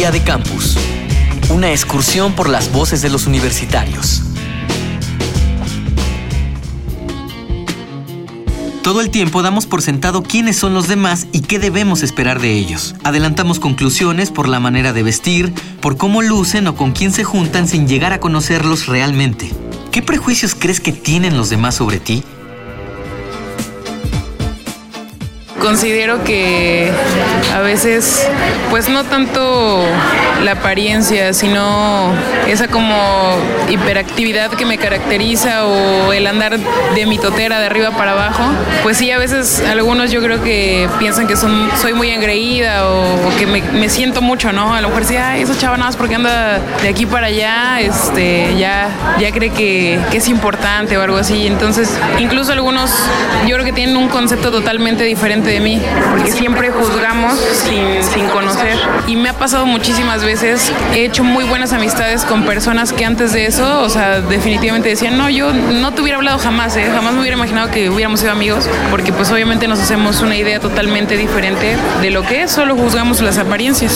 Día de Campus. Una excursión por las voces de los universitarios. Todo el tiempo damos por sentado quiénes son los demás y qué debemos esperar de ellos. Adelantamos conclusiones por la manera de vestir, por cómo lucen o con quién se juntan sin llegar a conocerlos realmente. ¿Qué prejuicios crees que tienen los demás sobre ti? Considero que a veces, pues no tanto la apariencia, sino esa como hiperactividad que me caracteriza o el andar de mi totera de arriba para abajo, pues sí, a veces algunos yo creo que piensan que son, soy muy engreída o, que me, siento mucho, ¿no? A lo mejor sí, ay, esa chava nada más porque anda de aquí para allá, este, ya, ya cree que, que es importante o algo así. Entonces, incluso algunos yo creo que tienen un concepto totalmente diferente de mí, porque siempre juzgamos sin, sin conocer. Y me ha pasado muchísimas veces, he hecho muy buenas amistades con personas que antes de eso, o sea, definitivamente decían, no, yo no te hubiera hablado jamás, ¿eh? jamás me hubiera imaginado que hubiéramos sido amigos, porque pues obviamente nos hacemos una idea totalmente diferente de lo que es, solo juzgamos las apariencias.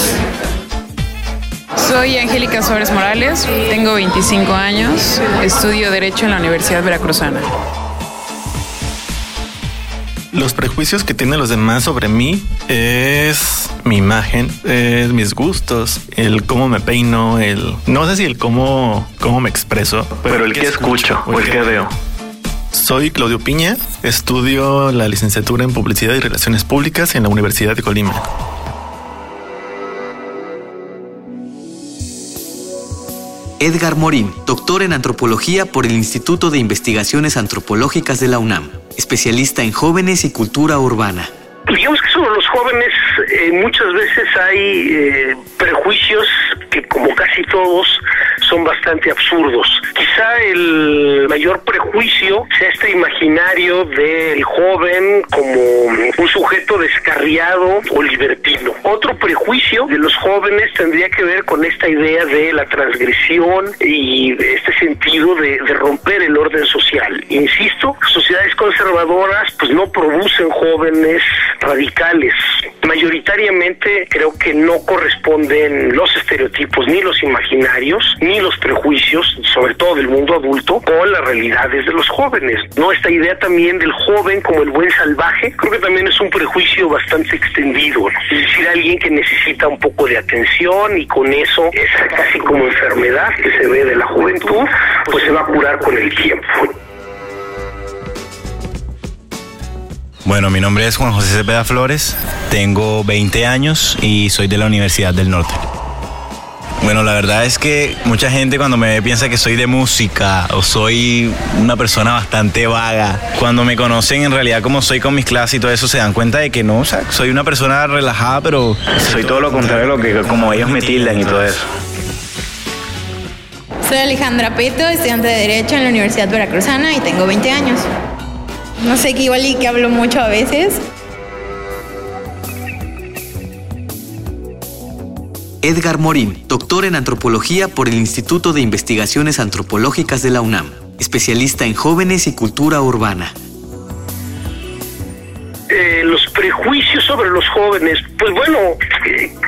Soy Angélica Suárez Morales, tengo 25 años, estudio Derecho en la Universidad Veracruzana los prejuicios que tienen los demás sobre mí es mi imagen, es mis gustos, el cómo me peino, el no sé si el cómo, cómo me expreso, pero, el, que, escucho, o el que veo. Soy Claudio Piña, estudio la licenciatura en Publicidad y Relaciones Públicas en la Universidad de Colima. Edgar Morín, doctor en antropología por el Instituto de Investigaciones Antropológicas de la UNAM, especialista en jóvenes y cultura urbana. Digamos que sobre los jóvenes eh, muchas veces hay eh, prejuicios que como casi todos son bastante absurdos. Quizá el mayor prejuicio sea este imaginario del joven como un sujeto descarriado o libertino. Otro prejuicio de los jóvenes tendría que ver con esta idea de la transgresión y este sentido de, de romper el orden social. Insisto, sociedades conservadoras pues no producen jóvenes radicales. Mayoritariamente creo que no corresponden los estereotipos ni los imaginarios ni los prejuicios, sobre todo del mundo adulto, con las realidades de los jóvenes. No esta idea también del joven como el buen salvaje, creo que también es un prejuicio bastante extendido. Es decir, alguien que necesita un poco de atención y con eso es casi como enfermedad que se ve de la juventud, pues se va a curar con el tiempo. Bueno, mi nombre es Juan José Cepeda Flores, tengo 20 años y soy de la Universidad del Norte. Bueno, la verdad es que mucha gente cuando me ve piensa que soy de música o soy una persona bastante vaga. Cuando me conocen en realidad como soy con mis clases y todo eso se dan cuenta de que no, o sea, soy una persona relajada, pero soy todo lo contrario de lo que como ellos me tildan y todo eso. Soy Alejandra Peto, estudiante de Derecho en la Universidad Veracruzana y tengo 20 años. No sé, que igual y que hablo mucho a veces, Edgar Morín, doctor en antropología por el Instituto de Investigaciones Antropológicas de la UNAM, especialista en jóvenes y cultura urbana. Eh, los prejuicios sobre los jóvenes, pues bueno,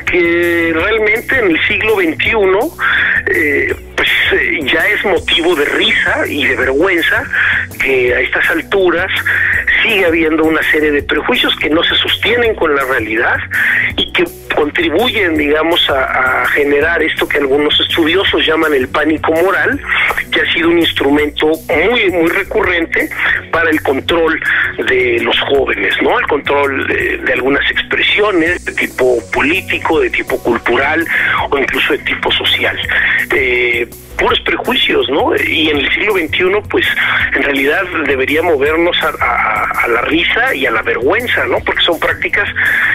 que, realmente en el siglo XXI, eh, eh, ya es motivo de risa y de vergüenza que a estas alturas sigue habiendo una serie de prejuicios que no se sostienen con la realidad y que contribuyen, digamos, a, generar esto que algunos estudiosos llaman el pánico moral, que ha sido un instrumento muy, muy recurrente para el control de los jóvenes, ¿no? El control de, algunas expresiones de tipo político, de tipo cultural o incluso de tipo social. Eh, puros prejuicios, ¿no? Y en el siglo XXI, pues en realidad debería movernos a, la risa y a la vergüenza, ¿no? Porque son prácticas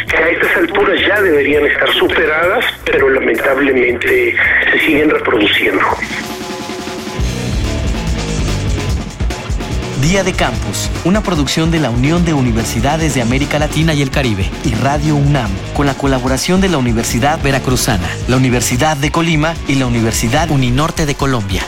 que a estas alturas ya deberían estar superadas, pero lamentablemente se siguen reproduciendo. Día de Campus, una producción de la Unión de Universidades de América Latina y el Caribe y Radio UNAM, con la colaboración de la Universidad Veracruzana, la Universidad de Colima y la Universidad Uninorte de Colombia.